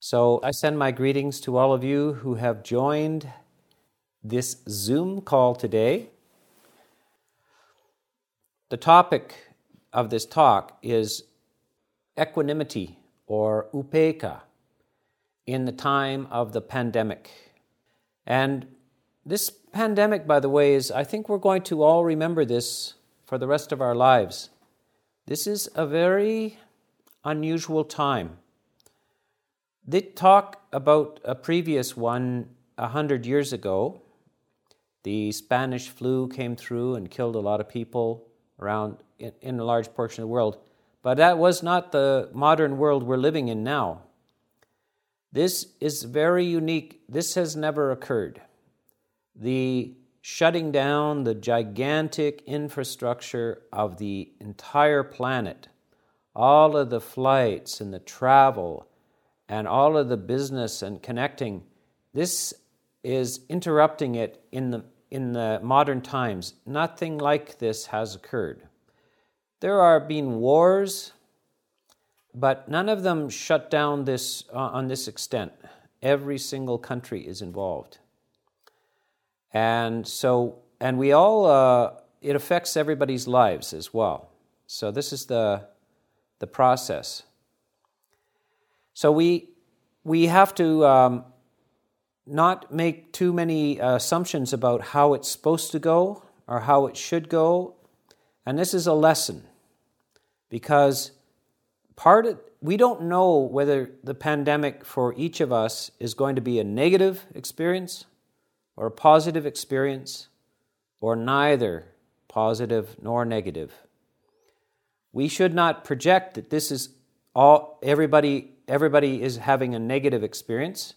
So I send my greetings to all of you who have joined this Zoom call today. The topic of this talk is equanimity or upekkha in the time of the pandemic. And this pandemic, by the way, is I think we're going to all remember this for the rest of our lives. This is a very unusual time. They talk about a previous one a hundred years ago. The Spanish flu came through and killed a lot of people around in, in a large portion of the world. But that was not the modern world we're living in now. This is very unique. This has never occurred. The shutting down the gigantic infrastructure of the entire planet, all of the flights and the travel, and all of the business and connecting, this is interrupting it in the, in the modern times. Nothing like this has occurred. There are been wars, but none of them shut down this uh, on this extent. Every single country is involved. And so, and we all, uh, it affects everybody's lives as well. So this is the, the process. So we, we have to um, not make too many assumptions about how it's supposed to go or how it should go. And this is a lesson because part of, we don't know whether the pandemic for each of us is going to be a negative experience or a positive experience or neither positive nor negative. We should not project that this is all everybody everybody is having a negative experience.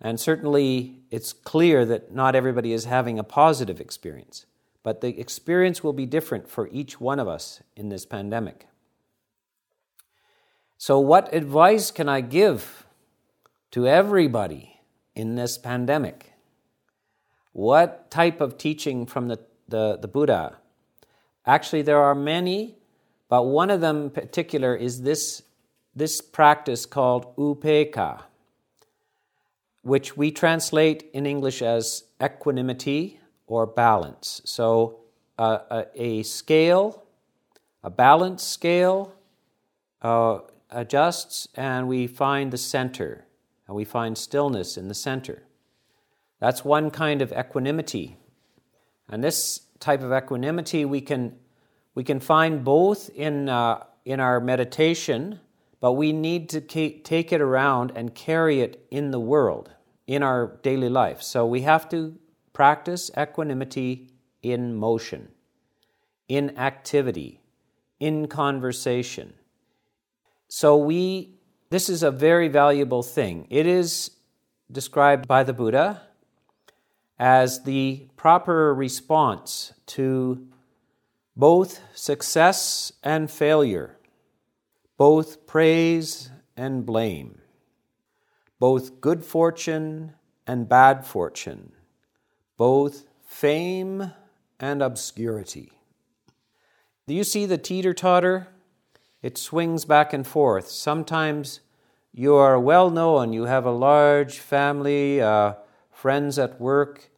And certainly it's clear that not everybody is having a positive experience. But the experience will be different for each one of us in this pandemic. So, what advice can I give to everybody in this pandemic? What type of teaching from the, the, the Buddha? Actually, there are many, but one of them particular is this, this practice called upekkha, which we translate in English as equanimity or balance. So, uh, a, a, scale, a balance scale, uh, adjusts and we find the center, and we find stillness in the center. That's one kind of equanimity. And this type of equanimity we can, we can find both in, uh, in our meditation, but we need to take it around and carry it in the world, in our daily life. So we have to practice equanimity in motion, in activity, in conversation so we this is a very valuable thing. It is described by the Buddha as the proper response to both success and failure, both praise and blame, both good fortune and bad fortune, both fame and obscurity. Do you see the teeter totter? it swings back and forth. Sometimes you are well known, you have a large family, uh, friends at work.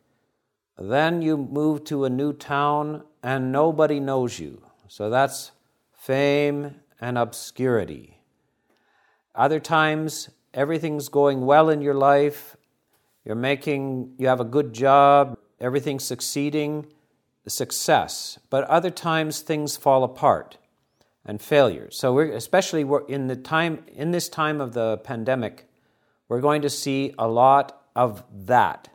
Then you move to a new town and nobody knows you. So that's fame and obscurity. Other times, everything's going well in your life, you're making, you have a good job, everything's succeeding, success. But other times, things fall apart and failures. So we're especially in the time in this time of the pandemic, we're going to see a lot of that.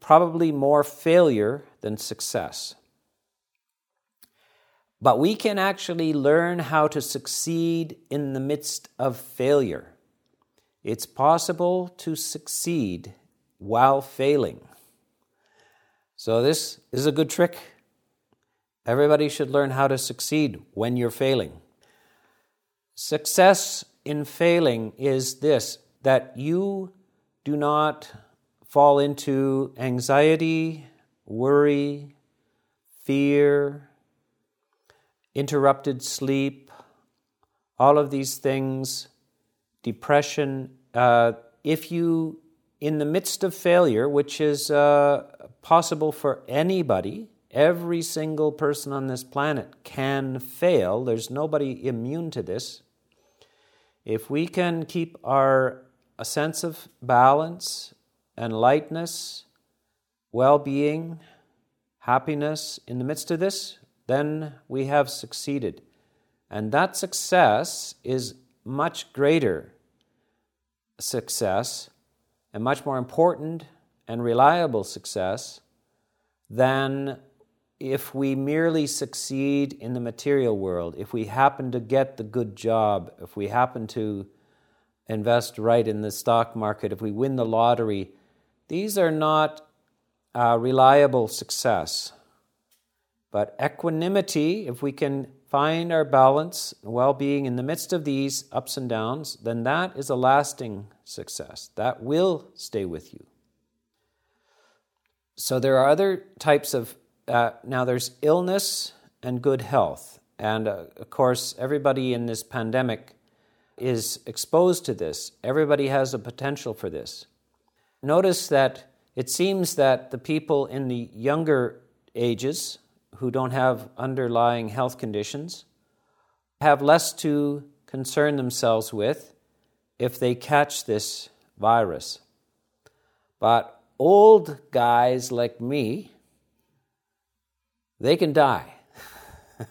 Probably more failure than success. But we can actually learn how to succeed in the midst of failure. It's possible to succeed while failing. So, this is a good trick. Everybody should learn how to succeed when you're failing. Success in failing is this that you do not fall into anxiety, worry, fear, interrupted sleep, all of these things, depression, uh, if you, in the midst of failure, which is uh, possible for anybody, every single person on this planet can fail, there's nobody immune to this. If we can keep our a sense of balance and lightness, well being, happiness in the midst of this, then we have succeeded. And that success is much greater success and much more important and reliable success than if we merely succeed in the material world, if we happen to get the good job, if we happen to invest right in the stock market, if we win the lottery, these are not uh, reliable success. But equanimity, if we can find our balance and well being in the midst of these ups and downs, then that is a lasting success. That will stay with you. So there are other types of, uh, now there's illness and good health. And uh, of course, everybody in this pandemic is exposed to this. Everybody has a potential for this. Notice that it seems that the people in the younger ages who don't have underlying health conditions have less to concern themselves with if they catch this virus. But old guys like me, they can die.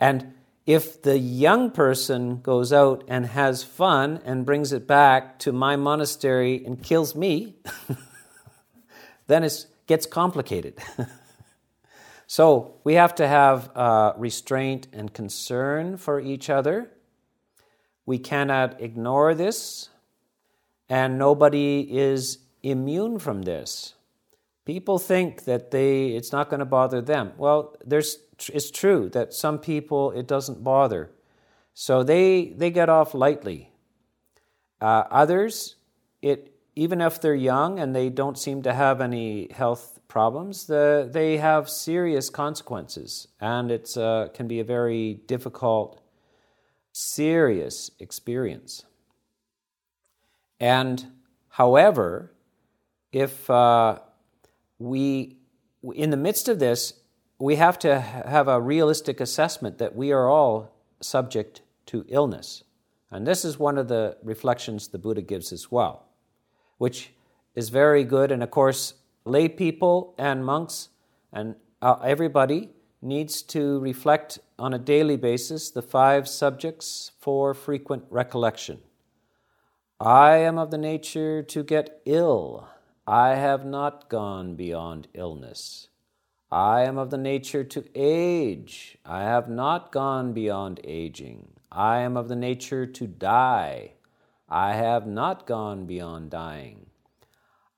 and if the young person goes out and has fun and brings it back to my monastery and kills me, then it gets complicated. so we have to have uh, restraint and concern for each other. We cannot ignore this, and nobody is immune from this. People think that they it's not going to bother them. Well, there's it's true that some people it doesn't bother, so they they get off lightly. Uh, others, it even if they're young and they don't seem to have any health problems, the, they have serious consequences, and it uh, can be a very difficult, serious experience. And however, if uh, we, in the midst of this, we have to have a realistic assessment that we are all subject to illness. And this is one of the reflections the Buddha gives as well, which is very good. And of course, lay people and monks and uh, everybody needs to reflect on a daily basis the five subjects for frequent recollection. I am of the nature to get ill. I have not gone beyond illness. I am of the nature to age. I have not gone beyond aging. I am of the nature to die. I have not gone beyond dying.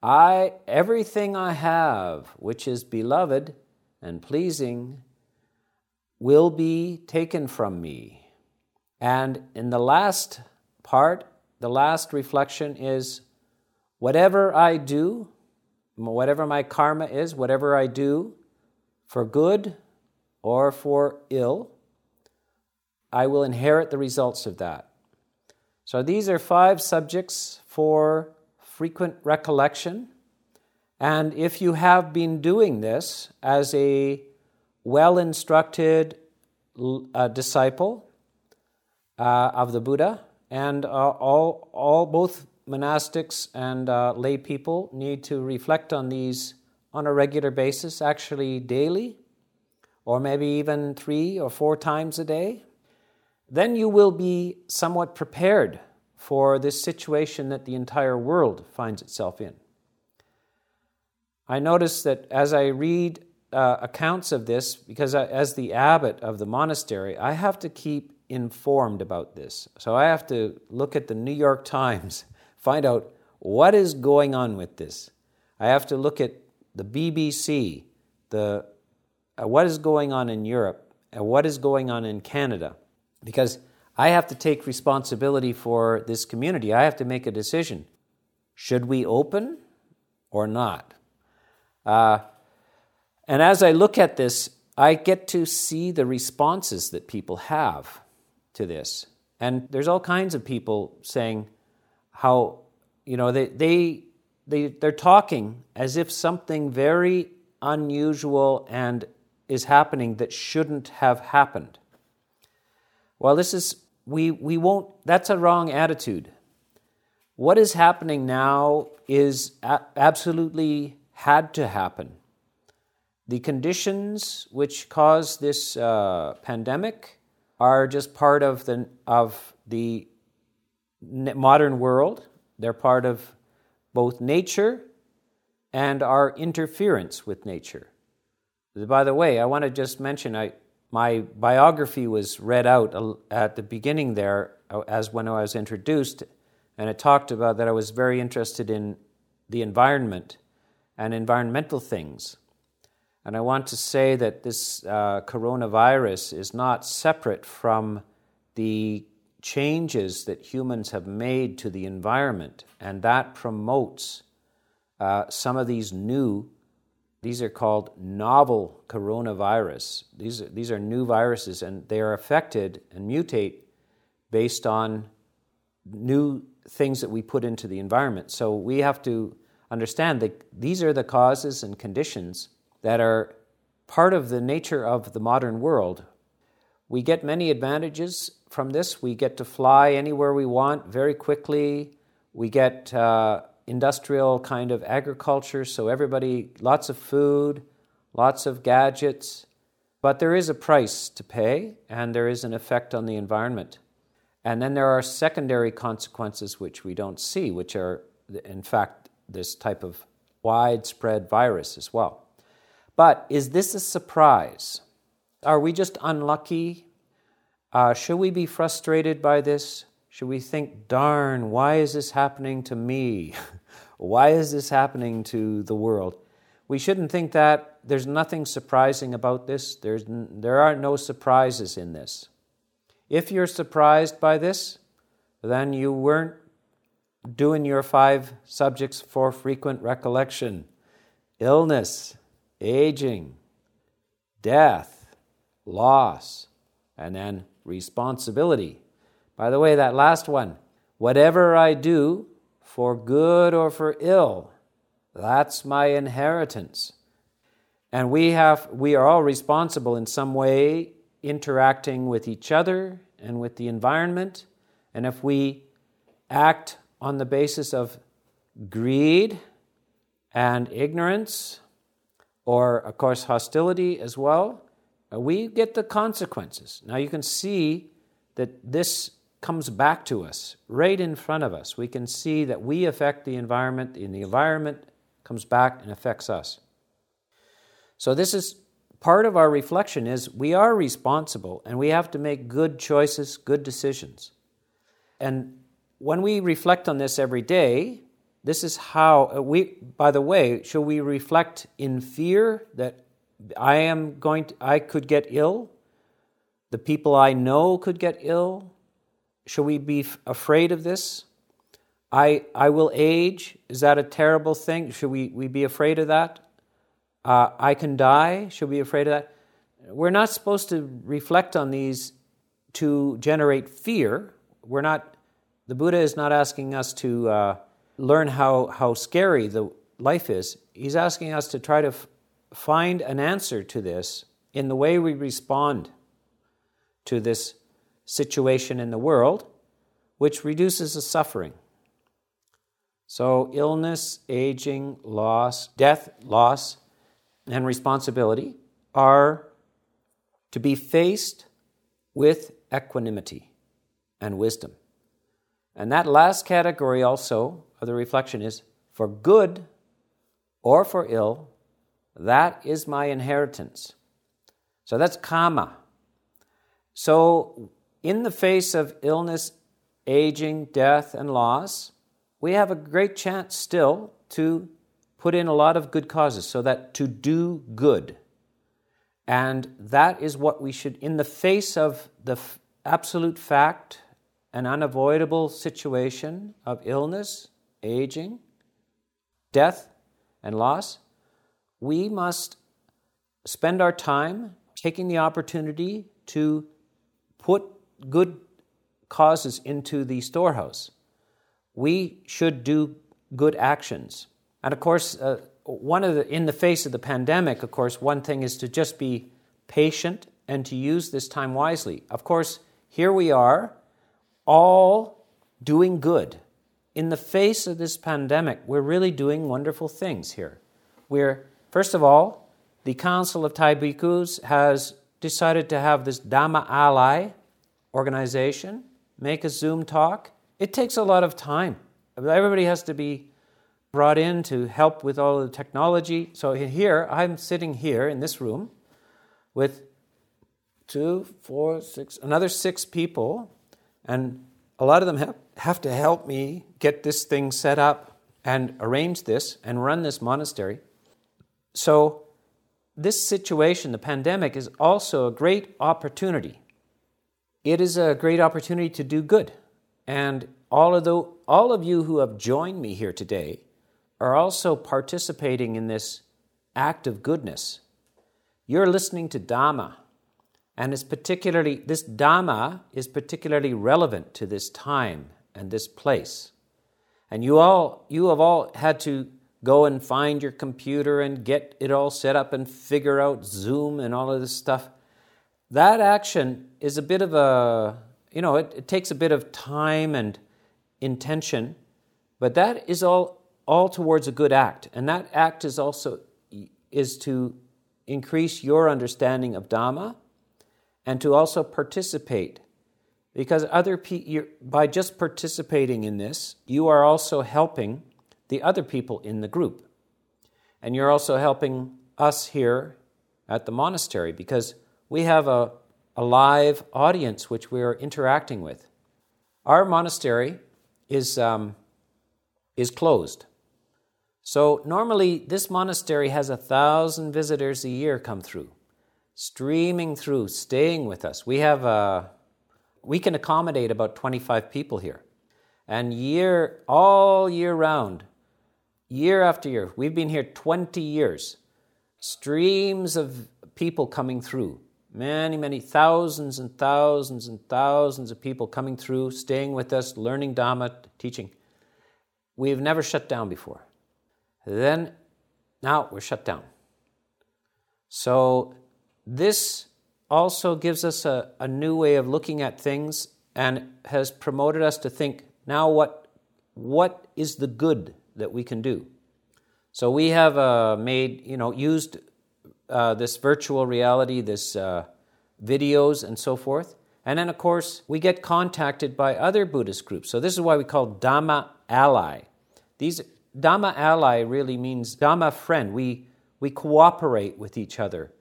I everything I have which is beloved and pleasing will be taken from me. And in the last part, the last reflection is whatever I do, whatever my karma is, whatever I do, for good or for ill, I will inherit the results of that. So these are five subjects for frequent recollection. And if you have been doing this as a well instructed uh, disciple uh, of the Buddha, and uh, all, all both monastics and uh, lay people need to reflect on these on a regular basis, actually daily, or maybe even three or four times a day, then you will be somewhat prepared for this situation that the entire world finds itself in. I notice that as I read uh, accounts of this, because I, as the abbot of the monastery, I have to keep informed about this. So I have to look at the New York Times, find out what is going on with this. I have to look at the BBC, the, uh, what is going on in Europe, and what is going on in Canada. Because I have to take responsibility for this community. I have to make a decision. Should we open or not? Uh, and as I look at this, I get to see the responses that people have to this. And there's all kinds of people saying, how you know they they they they're talking as if something very unusual and is happening that shouldn't have happened. Well, this is we we won't that's a wrong attitude. What is happening now is a- absolutely had to happen. The conditions which caused this uh, pandemic are just part of the of the modern world. They're part of both nature and our interference with nature. By the way, I want to just mention I, my biography was read out at the beginning there uh, as when I was introduced, and it talked about that I was very interested in the environment and environmental things. And I want to say that this uh, coronavirus is not separate from the changes that humans have made to the environment, and that promotes uh, some of these new, these are called novel coronavirus. These are, these are new viruses, and they are affected and mutate based on new things that we put into the environment. So we have to understand that these are the causes and conditions that are part of the nature of the modern world. We get many advantages from this. We get to fly anywhere we want very quickly. We get uh, industrial kind of agriculture, so everybody, lots of food, lots of gadgets. But there is a price to pay, and there is an effect on the environment. And then there are secondary consequences which we don't see, which are, in fact, this type of widespread virus as well. But is this a surprise? Are we just unlucky? Uh, should we be frustrated by this? Should we think, darn, why is this happening to me? why is this happening to the world? We shouldn't think that. There's nothing surprising about this. There's, there are no surprises in this. If you're surprised by this, then you weren't doing your five subjects for frequent recollection illness, aging, death, loss, and then responsibility. By the way, that last one, whatever I do, for good or for ill, that's my inheritance. And we have we are all responsible in some way interacting with each other and with the environment. And if we act on the basis of greed and ignorance, or of course hostility as well, uh, we get the consequences. Now you can see that this comes back to us right in front of us. We can see that we affect the environment, and the environment comes back and affects us. So this is part of our reflection is we are responsible and we have to make good choices, good decisions. And when we reflect on this every day, this is how uh, we, by the way, shall we reflect in fear that I am going to, I could get ill? The people I know could get ill? Shall we be f- afraid of this? I, I will age. Is that a terrible thing? Should we, we be afraid of that? Uh, I can die. Should we be afraid of that? We're not supposed to reflect on these to generate fear. We're not, the Buddha is not asking us to uh, learn how, how scary the life is, he's asking us to try to f- find an answer to this in the way we respond to this situation in the world, which reduces the suffering. So, illness, aging, loss, death, loss, and responsibility are to be faced with equanimity and wisdom. And that last category also of the reflection is for good or for ill, that is my inheritance. So that's karma. So, in the face of illness, aging, death, and loss, we have a great chance still to put in a lot of good causes so that to do good. And that is what we should, in the face of the f- absolute fact, an unavoidable situation of illness, aging, death, and loss, we must spend our time taking the opportunity to put good causes into the storehouse. we should do good actions. And of course, uh, one of the in the face of the pandemic, of course, one thing is to just be patient and to use this time wisely. Of course, here we are, all doing good. In the face of this pandemic, we're really doing wonderful things here. We're, first of all, the Council of Thai Bhikkhus has decided to have this Dhamma Ally organization make a Zoom talk. It takes a lot of time. Everybody has to be brought in to help with all the technology. So here, I'm sitting here in this room with two, four, six, another six people, and a lot of them have, to help me get this thing set up and arrange this and run this monastery. So, this situation, the pandemic, is also a great opportunity. It is a great opportunity to do good. And all of, the, all of you who have joined me here today are also participating in this act of goodness. You're listening to Dhamma, and it's particularly, this Dhamma is particularly relevant to this time and this place. And you all, you have all had to go and find your computer and get it all set up and figure out Zoom and all of this stuff. That action is a bit of a, you know, it, it takes a bit of time and intention, but that is all all towards a good act. And that act is also is to increase your understanding of Dhamma and to also participate. Because other pe- by just participating in this, you are also helping the other people in the group. And you're also helping us here at the monastery because we have a, a live audience which we are interacting with. Our monastery is, um, is closed. So normally, this monastery has a thousand visitors a year come through, streaming through, staying with us. We have a, we can accommodate about 25 people here. And year, all year round, year after year, we've been here 20 years, streams of people coming through. Many, many thousands and thousands and thousands of people coming through, staying with us, learning Dhamma, teaching. We've never shut down before. Then, now we're shut down. So, this also gives us a, a new way of looking at things and has promoted us to think now what, what is the good that we can do? So, we have uh, made, you know, used uh, this virtual reality, this uh, videos and so forth. And then, of course, we get contacted by other Buddhist groups. So, this is why we call Dhamma Ally. These Dhamma ally really means Dhamma friend. We, we cooperate with each other.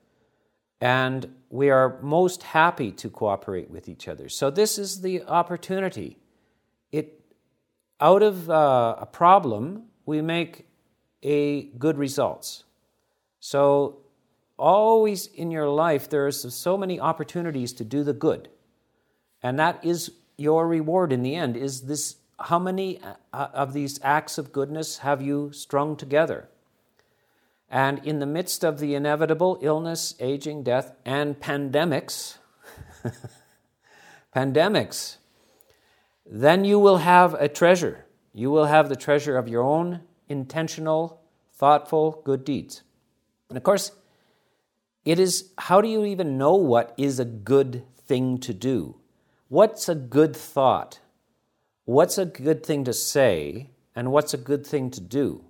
And we are most happy to cooperate with each other. So, this is the opportunity. It, out of uh, a problem, we make a good results. So, always in your life, there's so many opportunities to do the good. And that is your reward in the end, is this how many uh, uh, of these acts of goodness have you strung together? And in the midst of the inevitable illness, aging, death, and pandemics, pandemics, then you will have a treasure. You will have the treasure of your own intentional, thoughtful, good deeds. And of course, it is how do you even know what is a good thing to do? What's a good thought? what's a good thing to say and what's a good thing to do.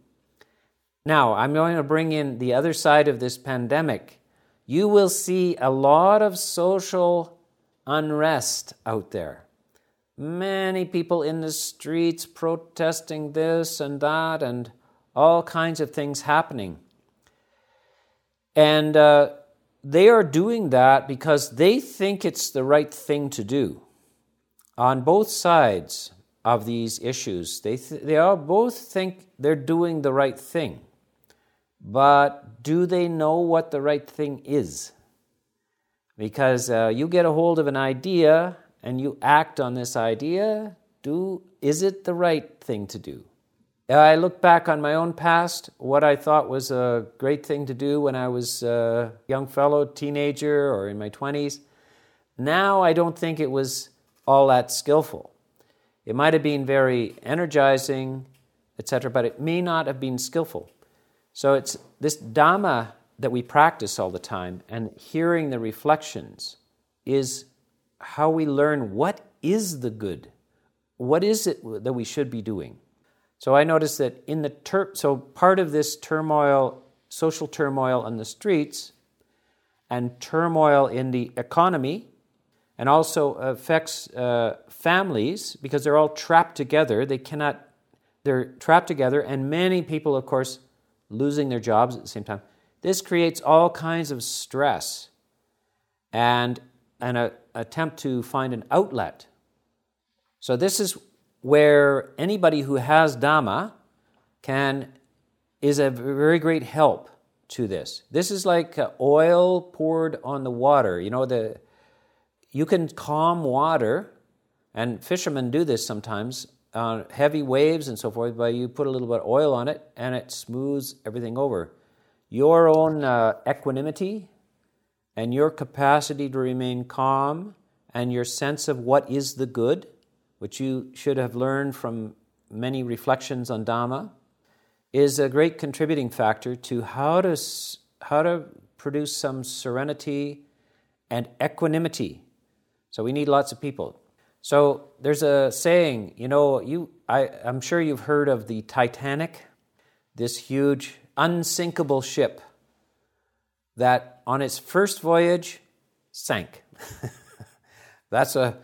Now, I'm going to bring in the other side of this pandemic. You will see a lot of social unrest out there. Many people in the streets protesting this and that, and all kinds of things happening. And uh, they are doing that because they think it's the right thing to do. On both sides, of these issues. They, th- they all both think they're doing the right thing, but do they know what the right thing is? Because uh, you get a hold of an idea and you act on this idea. Do is it the right thing to do? Uh, I look back on my own past, what I thought was a great thing to do when I was a young fellow, teenager, or in my 20s. Now I don't think it was all that skillful. It might have been very energizing, etc., but it may not have been skillful. So it's this Dhamma that we practice all the time and hearing the reflections is how we learn what is the good. What is it that we should be doing? So I noticed that in the tur- so part of this turmoil, social turmoil on the streets, and turmoil in the economy, and also affects uh, families because they're all trapped together. They cannot, they're trapped together, and many people, of course, losing their jobs at the same time. This creates all kinds of stress and an attempt to find an outlet. So, this is where anybody who has Dhamma can is a very great help to this. This is like uh, oil poured on the water. You know, the you can calm water, and fishermen do this sometimes on heavy waves and so forth, but you put a little bit of oil on it and it smooths everything over. Your own uh, equanimity and your capacity to remain calm and your sense of what is the good, which you should have learned from many reflections on Dhamma, is a great contributing factor to how to, how to produce some serenity and equanimity. So we need lots of people. So there's a saying, you know, you I, I'm sure you've heard of the Titanic, this huge unsinkable ship that on its first voyage sank. That's a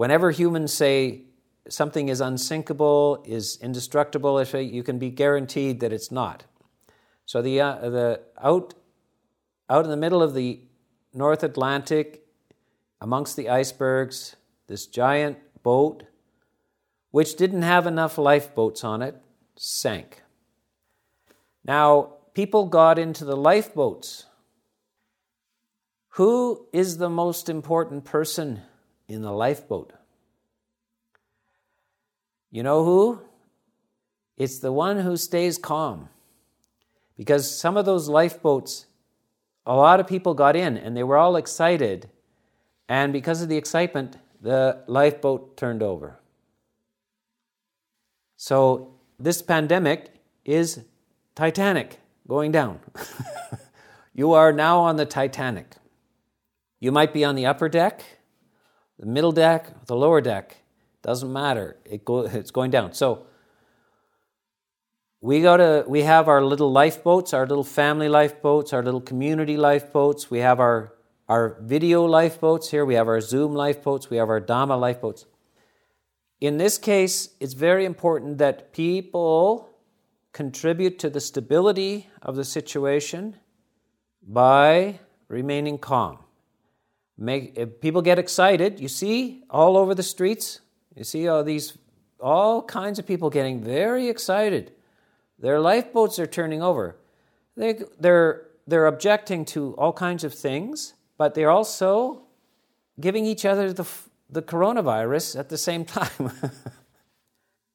whenever humans say something is unsinkable, is indestructible, you can be guaranteed that it's not. So the uh, the out out in the middle of the North Atlantic, amongst the icebergs, this giant boat, which didn't have enough lifeboats on it, sank. Now, people got into the lifeboats. Who is the most important person in the lifeboat? You know who? It's the one who stays calm. Because some of those lifeboats, a lot of people got in and they were all excited. And because of the excitement, the lifeboat turned over. So, this pandemic is Titanic going down. you are now on the Titanic. You might be on the upper deck, the middle deck, the lower deck. Doesn't matter. It go, it's going down. So, we go to we have our little lifeboats, our little family lifeboats, our little community lifeboats. We have our our video lifeboats here, we have our Zoom lifeboats, we have our Dhamma lifeboats. In this case, it's very important that people contribute to the stability of the situation by remaining calm. Make, people get excited, you see all over the streets, you see all these, all kinds of people getting very excited. Their lifeboats are turning over. They, they're, they're objecting to all kinds of things but they're also giving each other the, the coronavirus at the same time.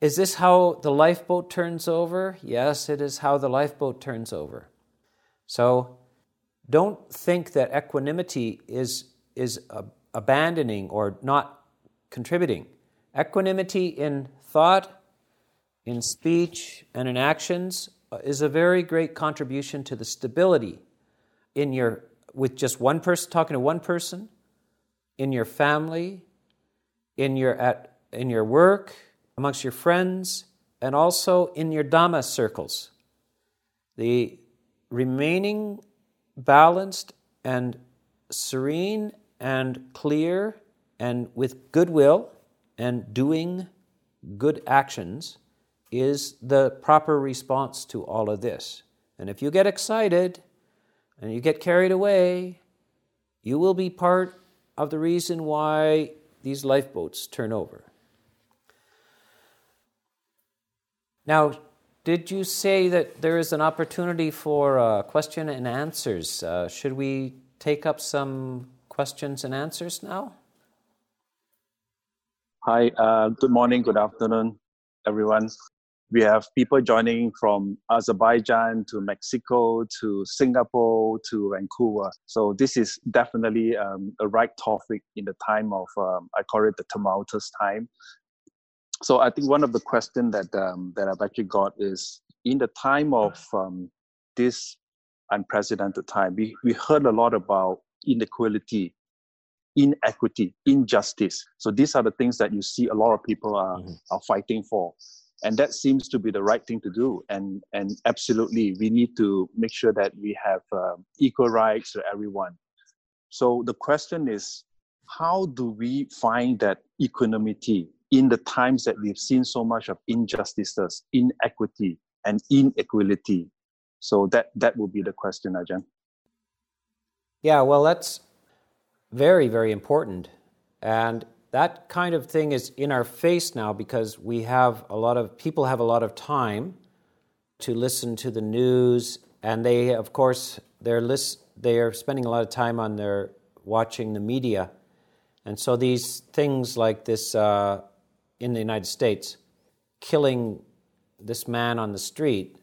is this how the lifeboat turns over? Yes, it is how the lifeboat turns over. So don't think that equanimity is, is abandoning or not contributing. Equanimity in thought, in speech, and in actions uh, is a very great contribution to the stability in your with just one person, talking to one person, in your family, in your, at, in your work, amongst your friends, and also in your Dhamma circles. The remaining balanced and serene and clear and with goodwill and doing good actions is the proper response to all of this. And if you get excited, and you get carried away, you will be part of the reason why these lifeboats turn over. Now, did you say that there is an opportunity for uh, question and answers? Uh, should we take up some questions and answers now? Hi, uh, good morning, good afternoon, everyone we have people joining from Azerbaijan to Mexico to Singapore to Vancouver. So this is definitely um, a right topic in the time of um, I call it the tumultuous time. so I think one of the questions that um, that I've actually got is in the time of um, this unprecedented time, we, we heard a lot about inequality, inequity, injustice. So these are the things that you see a lot of people are, mm-hmm. are fighting for. And that seems to be the right thing to do. And, and absolutely, we need to make sure that we have um, equal rights to everyone. So the question is, how do we find that equanimity in the times that we've seen so much of injustices, inequity, and inequality? So that that will be the question, Ajahn. Yeah, well, that's very, very important. And that kind of thing is in our face now because we have a lot of people have a lot of time to listen to the news, and they, of course, they're list, they are spending a lot of time on their watching the media, and so these things like this uh, in the United States, killing this man on the street,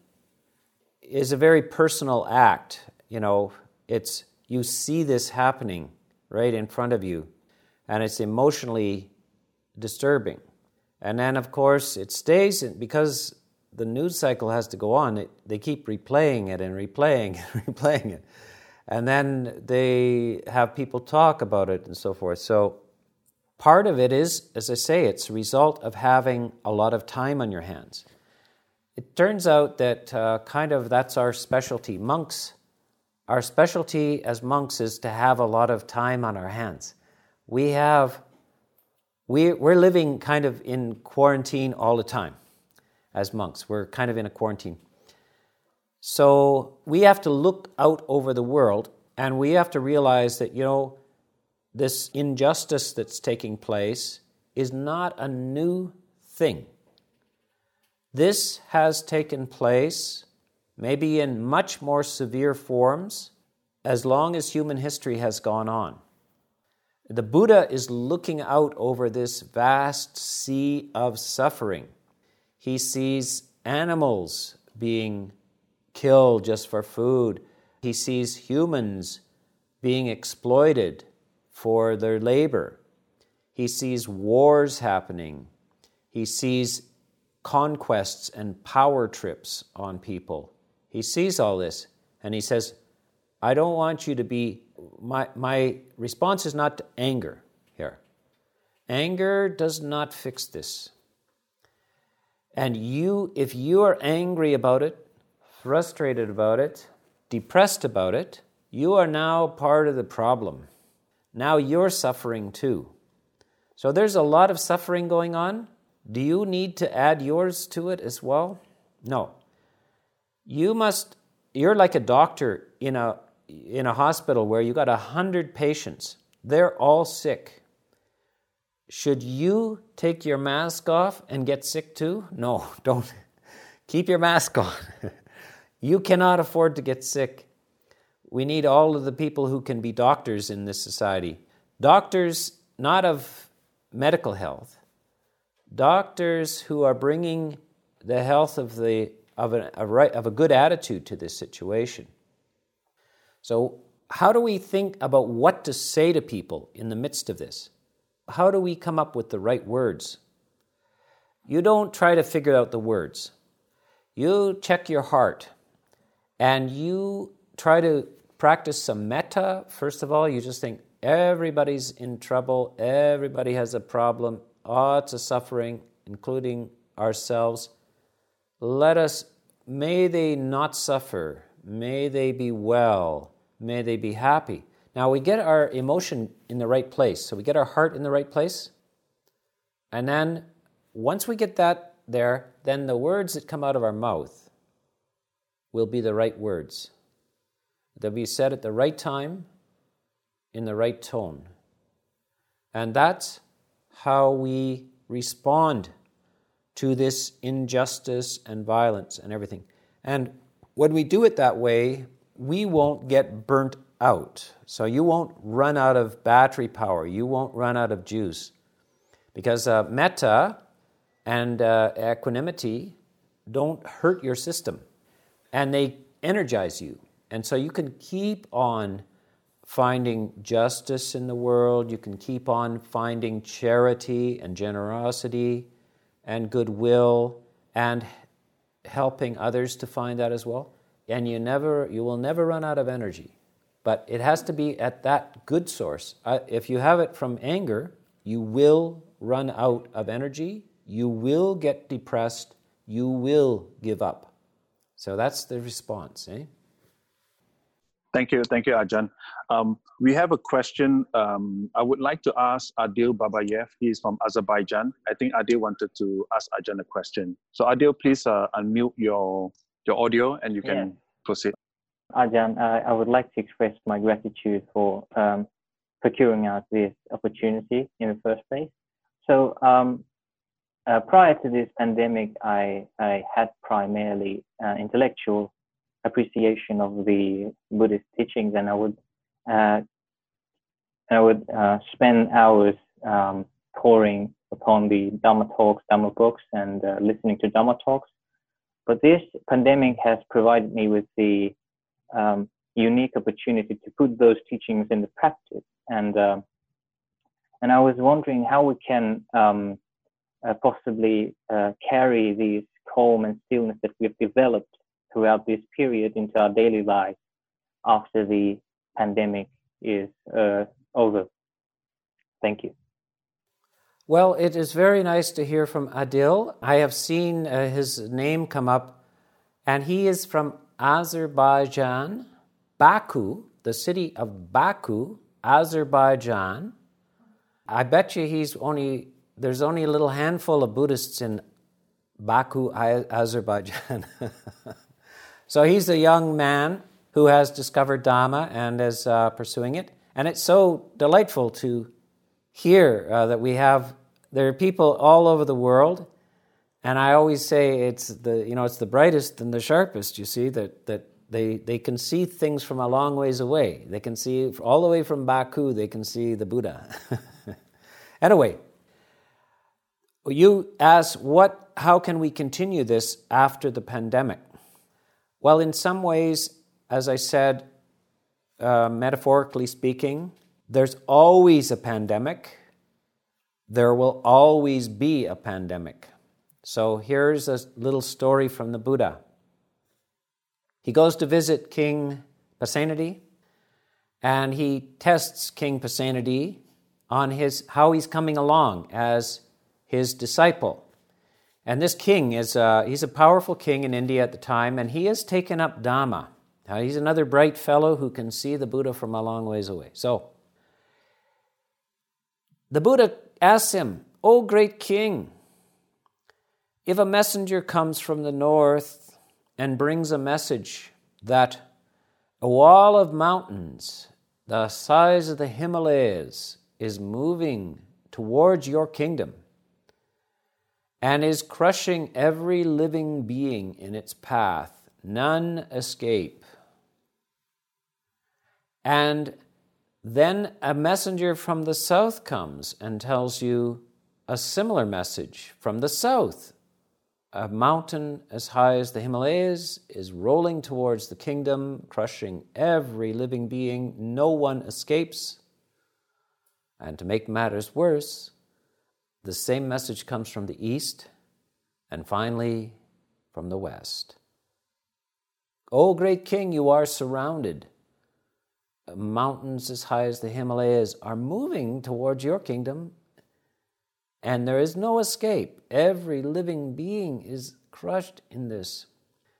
is a very personal act. You know, it's you see this happening right in front of you, and it's emotionally disturbing. And then, of course, it stays because the news cycle has to go on. It, they keep replaying it and replaying it and replaying it, and then they have people talk about it and so forth. So. Part of it is, as I say, it's a result of having a lot of time on your hands. It turns out that uh, kind of that's our specialty. Monks, our specialty as monks is to have a lot of time on our hands. We have, we, we're living kind of in quarantine all the time as monks. We're kind of in a quarantine. So we have to look out over the world and we have to realize that, you know, this injustice that's taking place is not a new thing. This has taken place, maybe in much more severe forms, as long as human history has gone on. The Buddha is looking out over this vast sea of suffering. He sees animals being killed just for food. He sees humans being exploited for their labor. He sees wars happening. He sees conquests and power trips on people. He sees all this and he says, I don't want you to be, my, my response is not anger here. Anger does not fix this. And you, if you are angry about it, frustrated about it, depressed about it, you are now part of the problem. Now you're suffering too. So there's a lot of suffering going on. Do you need to add yours to it as well? No. You must, you're like a doctor in a, in a hospital where you got a hundred patients. They're all sick. Should you take your mask off and get sick too? No, don't. Keep your mask on. you cannot afford to get sick. We need all of the people who can be doctors in this society. Doctors, not of medical health, doctors who are bringing the health of, the, of, a, a right, of a good attitude to this situation. So, how do we think about what to say to people in the midst of this? How do we come up with the right words? You don't try to figure out the words. You check your heart and you try to practice some metta. First of all, you just think everybody's in trouble, everybody has a problem, lots of suffering, including ourselves. Let us, may they not suffer, may they be well, may they be happy. Now we get our emotion in the right place. So we get our heart in the right place. And then once we get that there, then the words that come out of our mouth will be the right words. They'll be said at the right time, in the right tone. And that's how we respond to this injustice and violence and everything. And when we do it that way, we won't get burnt out. So you won't run out of battery power, you won't run out of juice. Because uh, metta and uh, equanimity don't hurt your system and they energize you. And so you can keep on finding justice in the world, you can keep on finding charity and generosity, and goodwill and helping others to find that as well. And you never you will never run out of energy. But it has to be at that good source. Uh, if you have it from anger, you will run out of energy, you will get depressed, you will give up. So that's the response, eh? Thank you, thank you, Ajahn. Um, we have a question. Um, I would like to ask Adil Babayev. He's from Azerbaijan. I think Adil wanted to ask Ajahn a question. So Adil, please uh, unmute your your audio and you can yeah. proceed. Ajahn, uh, I would like to express my gratitude for um, procuring us this opportunity in the first place. So um, uh, prior to this pandemic, I, I had primarily uh, intellectual appreciation of the Buddhist teachings, and I would uh, I would uh, spend hours um, poring upon the Dhamma talks, Dhamma books, and uh, listening to Dhamma talks. But this pandemic has provided me with the um, unique opportunity to put those teachings into practice, and uh, and I was wondering how we can um, uh, possibly uh, carry these calm and stillness that we've developed throughout this period into our daily life after the pandemic is uh, over. Thank you. Well, it is very nice to hear from Adil. I have seen uh, his name come up, and he is from Azerbaijan, Baku, the city of Baku, Azerbaijan. I bet you he's only there's only a little handful of Buddhists in Baku, Azerbaijan. so he's a young man who has discovered Dhamma and is uh, pursuing it. And it's so delightful to hear uh, that we have, there are people all over the world. And I always say it's the, you know, it's the brightest and the sharpest, you see, that, that they, they can see things from a long ways away. They can see all the way from Baku, they can see the Buddha. anyway, you ask, what, how can we continue this after the pandemic? Well, in some ways, as I said, uh, metaphorically speaking, there's always a pandemic. There will always be a pandemic. So here's a little story from the Buddha. He goes to visit King Pasenadi, and he tests King Pasenadi on his how he's coming along as his disciple. And this king is uh, he's a powerful king in India at the time, and he has taken up Dhamma. Now, he's another bright fellow who can see the Buddha from a long ways away. So, the Buddha asks him, O great king, if a messenger comes from the north and brings a message that a wall of mountains the size of the Himalayas is moving towards your kingdom and is crushing every living being in its path, none escape. And then a messenger from the south comes and tells you a similar message from the south. A mountain as high as the Himalayas is rolling towards the kingdom, crushing every living being. No one escapes. And to make matters worse, the same message comes from the east and finally from the west. O great king, you are surrounded mountains as high as the Himalayas are moving towards your kingdom, and there is no escape. Every living being is crushed in this.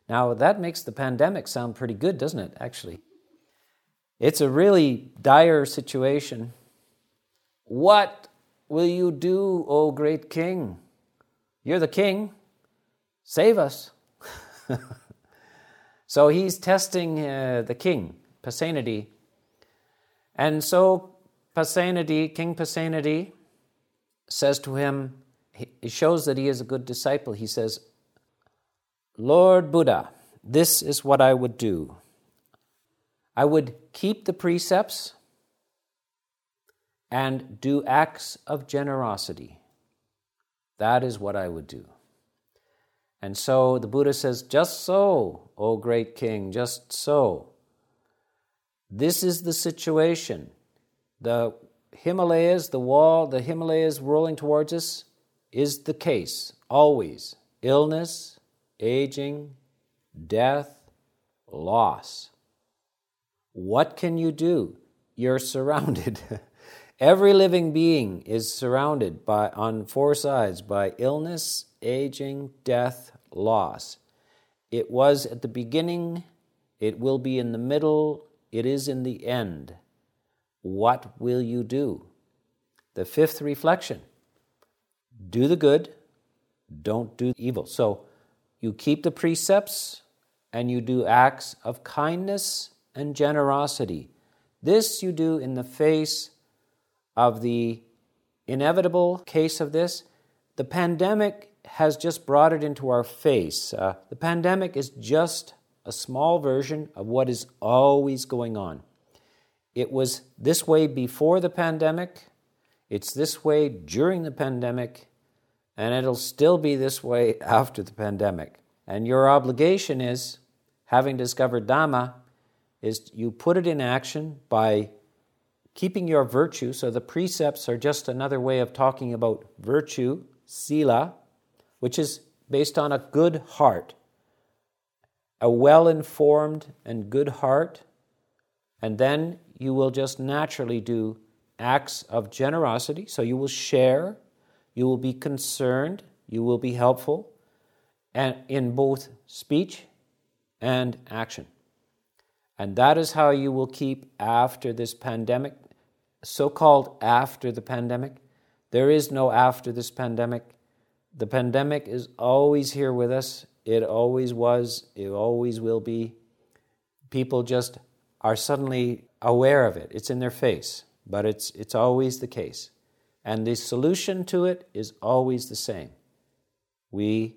Now, that makes the pandemic sound pretty good, doesn't it, actually? It's a really dire situation. What will you do, O great king? You're the king. Save us. so he's testing uh, the king, Pasenadi, and so Pasenadi, King Pasenadi, says to him, he shows that he is a good disciple. He says, Lord Buddha, this is what I would do. I would keep the precepts and do acts of generosity. That is what I would do. And so the Buddha says, Just so, O great king, just so. This is the situation. The Himalayas, the wall, the Himalayas rolling towards us is the case. always illness, aging, death, loss. What can you do? You're surrounded. Every living being is surrounded by on four sides by illness, aging, death, loss. It was at the beginning, it will be in the middle, it is in the end. What will you do? The fifth reflection do the good, don't do evil. So you keep the precepts and you do acts of kindness and generosity. This you do in the face of the inevitable case of this. The pandemic has just brought it into our face. Uh, the pandemic is just a small version of what is always going on. It was this way before the pandemic, it's this way during the pandemic, and it'll still be this way after the pandemic. And your obligation is, having discovered Dhamma, is you put it in action by keeping your virtue. So the precepts are just another way of talking about virtue, sila, which is based on a good heart, a well informed and good heart. And then you will just naturally do acts of generosity. So you will share, you will be concerned, you will be helpful, and in both speech and action. And that is how you will keep after this pandemic, so called after the pandemic. There is no after this pandemic. The pandemic is always here with us. It always was, it always will be. People just are suddenly aware of it. It's in their face, but it's, it's always the case. And the solution to it is always the same. We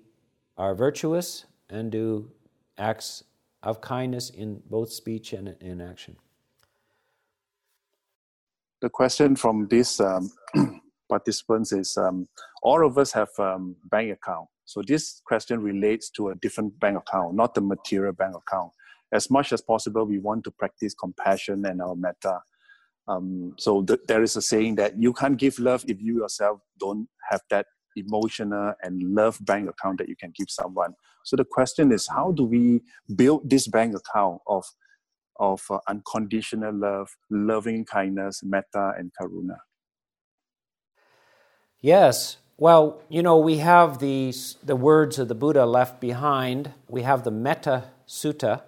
are virtuous and do acts of kindness in both speech and in action. The question from these um, participants is um, all of us have um, bank account. So this question relates to a different bank account, not the material bank account. As much as possible, we want to practice compassion and our metta. Um, so th- there is a saying that you can't give love if you yourself don't have that emotional and love bank account that you can give someone. So the question is, how do we build this bank account of of uh, unconditional love, loving kindness, metta, and karuna? Yes. Well, you know, we have these the words of the Buddha left behind. We have the Metta Sutta,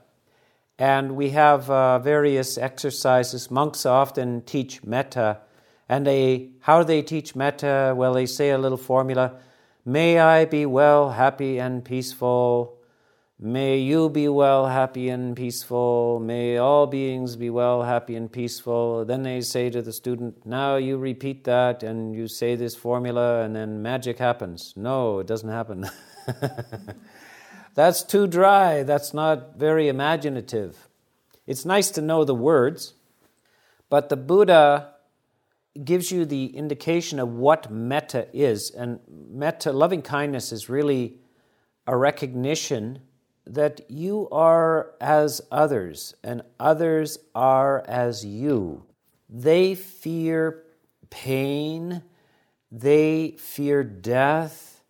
and we have uh, various exercises. Monks often teach metta and they, how do they teach metta? Well, they say a little formula May I be well, happy, and peaceful. May you be well, happy, and peaceful. May all beings be well, happy, and peaceful. Then they say to the student, Now you repeat that and you say this formula, and then magic happens. No, it doesn't happen. That's too dry. That's not very imaginative. It's nice to know the words, but the Buddha gives you the indication of what metta is. And metta, loving kindness, is really a recognition that you are as others and others are as you. They fear pain, they fear death.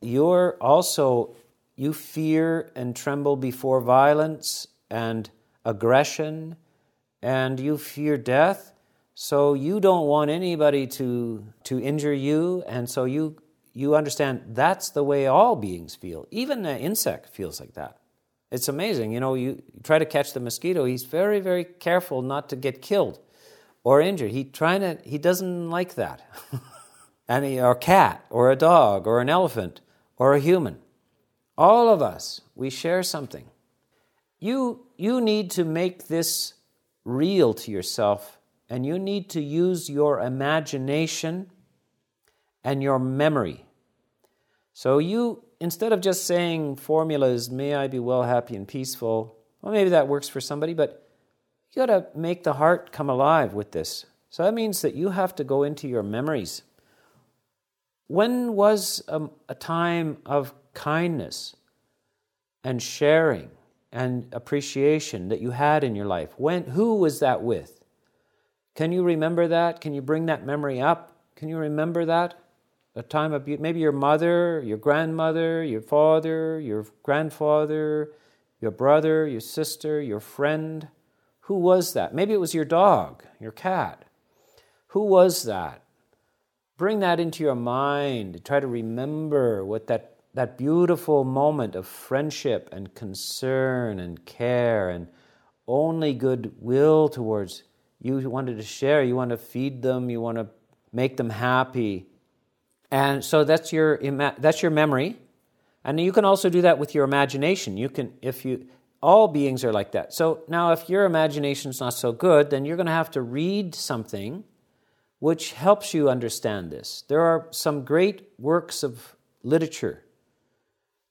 You're also, you fear and tremble before violence and aggression, and you fear death. So you don't want anybody to, to injure you, and so you, you understand that's the way all beings feel. Even an insect feels like that. It's amazing. You know, you try to catch the mosquito, he's very, very careful not to get killed or injured. He trying to he doesn't like that. and he, or a cat or a dog or an elephant or a human. All of us, we share something. You you need to make this real to yourself and you need to use your imagination and your memory. So you, instead of just saying formulas, may I be well, happy, and peaceful, well, maybe that works for somebody, but you got to make the heart come alive with this. So that means that you have to go into your memories. When was a, a time of kindness and sharing and appreciation that you had in your life? When, who was that with? Can you remember that? Can you bring that memory up? Can you remember that? A time of maybe your mother, your grandmother, your father, your grandfather, your brother, your sister, your friend. Who was that? Maybe it was your dog, your cat. Who was that? Bring that into your mind. Try to remember what that, that beautiful moment of friendship and concern and care and only goodwill towards you wanted to share. You want to feed them, you want to make them happy and so that's your, that's your memory. And you can also do that with your imagination. You can, if you, all beings are like that. So now, if your imagination is not so good, then you're going to have to read something which helps you understand this. There are some great works of literature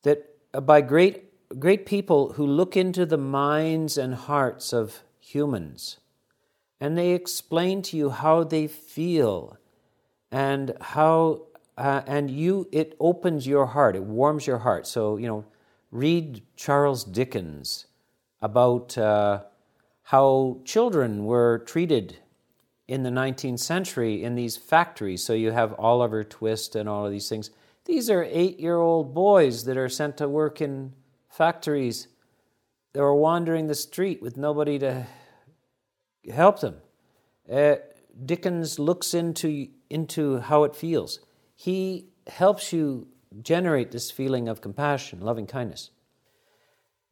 that uh, by great, great people who look into the minds and hearts of humans and they explain to you how they feel and how uh, and you it opens your heart it warms your heart. So you know read charles dickens about uh, how children were treated in the 19th century in these factories. So you have oliver twist and all of these things. These are eight year old boys that are sent to work in factories. They were wandering the street with nobody to help them. Uh, dickens looks into into how it feels he helps you generate this feeling of compassion, loving kindness.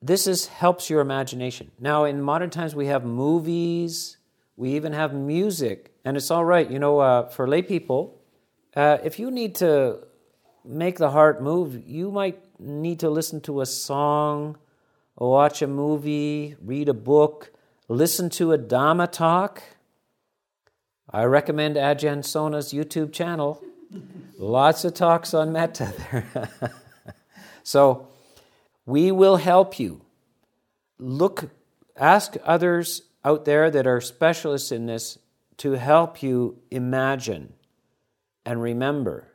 This is helps your imagination. Now, in modern times, we have movies, we even have music, and it's all right. You know, uh, for lay people, uh, if you need to make the heart move, you might need to listen to a song, watch a movie, read a book, listen to a Dhamma talk. I recommend Ajahn Sona's YouTube channel. Lots of talks on metta there. so we will help you. Look, ask others out there that are specialists in this to help you imagine and remember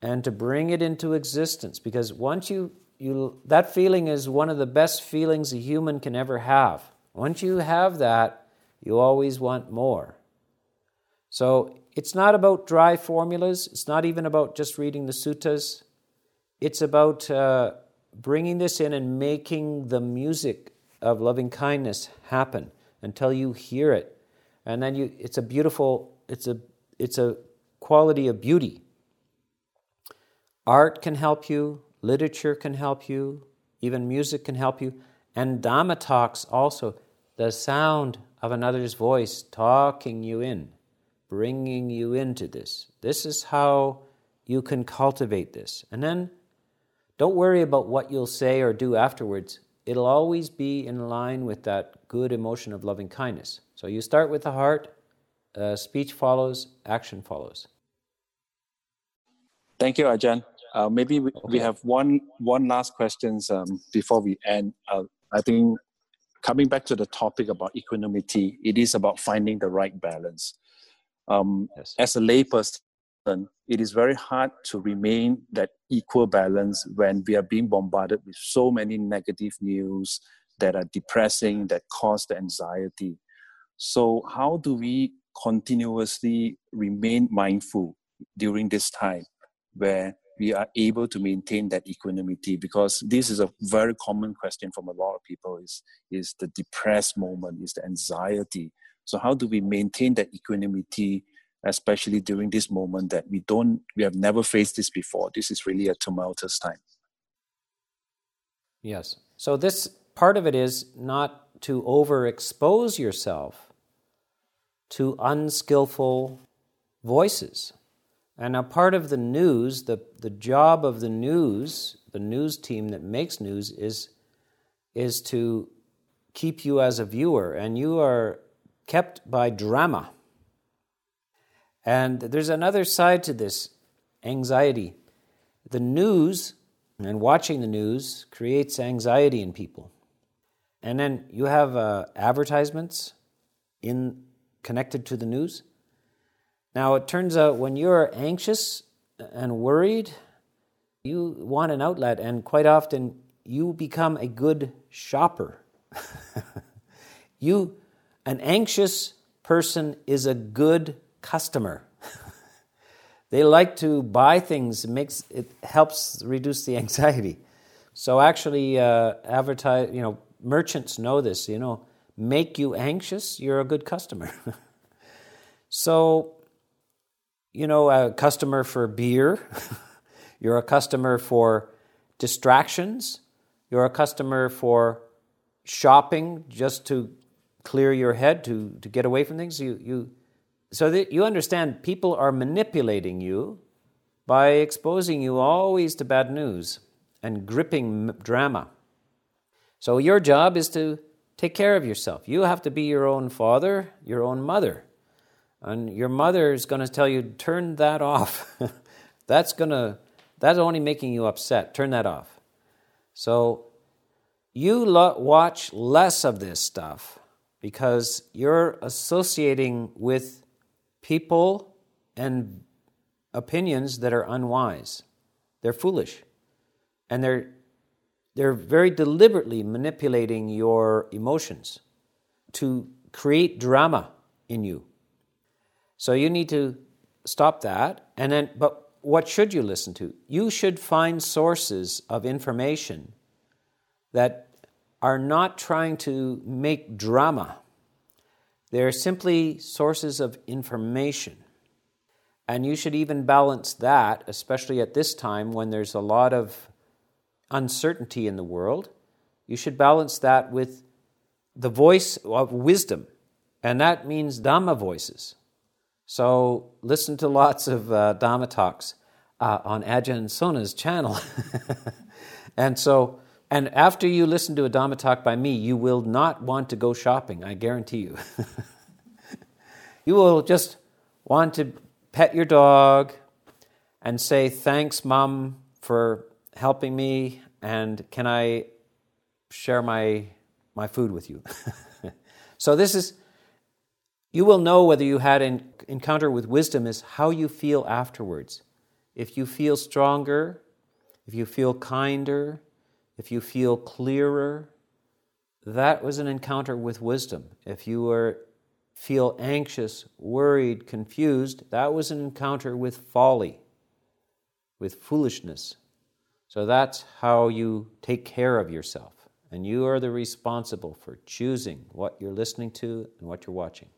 and to bring it into existence because once you you that feeling is one of the best feelings a human can ever have once you have that you always want more so it's not about dry formulas. It's not even about just reading the suttas. It's about uh, bringing this in and making the music of loving kindness happen until you hear it. And then you, it's a beautiful, it's a, it's a quality of beauty. Art can help you, literature can help you, even music can help you. And Dhamma talks also, the sound of another's voice talking you in bringing you into this. This is how you can cultivate this. And then don't worry about what you'll say or do afterwards. It'll always be in line with that good emotion of loving kindness. So you start with the heart, uh, speech follows, action follows. Thank you, Ajahn. Uh, maybe we, okay. we, have one one last questions um, before we end. Uh, I think coming back to the topic about equanimity, it is about finding the right balance. Um, yes. As a layperson, it is very hard to remain that equal balance when we are being bombarded with so many negative news that are depressing, that cause the anxiety. So, how do we continuously remain mindful during this time where we are able to maintain that equanimity because this is a very common question from a lot of people is is the depressed moment is the anxiety so how do we maintain that equanimity, especially during this moment that we don't, we have never faced this before. This is really a tumultuous time. Yes. So this part of it is not to overexpose yourself to unskillful voices. And a part of the news, the, the job of the news, the news team that makes news is, is to keep you as a viewer. And you are kept by drama. And there's another side to this anxiety. The news and watching the news creates anxiety in people. And then you have uh, advertisements in connected to the news. Now it turns out when you're anxious and worried, you want an outlet, and quite often you become a good shopper. you an anxious person is a good customer. they like to buy things. It makes it helps reduce the anxiety. So actually, uh, advertise. You know, merchants know this. You know, make you anxious, you're a good customer. so, you know, a customer for beer, you're a customer for distractions, you're a customer for shopping just to clear your head to, to get away from things. You, you, so that you understand people are manipulating you by exposing you always to bad news and gripping drama. So your job is to take care of yourself. You have to be your own father, your own mother. And your mother is going to tell you, turn that off. that's going to, that's only making you upset. Turn that off. So you lo- watch less of this stuff because you're associating with people and opinions that are unwise. They're foolish. And they're, they're very deliberately manipulating your emotions to create drama in you. So you need to stop that. And then, but what should you listen to? You should find sources of information that are not trying to make drama. They're simply sources of information. And you should even balance that, especially at this time when there's a lot of uncertainty in the world. You should balance that with the voice of wisdom, and that means Dhamma voices. So listen to lots of uh, Dhamma talks uh, on Ajahn Sona's channel. and so and after you listen to a Dhamma talk by me, you will not want to go shopping, I guarantee you. you will just want to pet your dog and say, Thanks, Mom, for helping me, and can I share my, my food with you? so, this is, you will know whether you had an encounter with wisdom is how you feel afterwards. If you feel stronger, if you feel kinder, if you feel clearer, that was an encounter with wisdom. If you were feel anxious, worried, confused, that was an encounter with folly, with foolishness. So that's how you take care of yourself. And you are the responsible for choosing what you're listening to and what you're watching.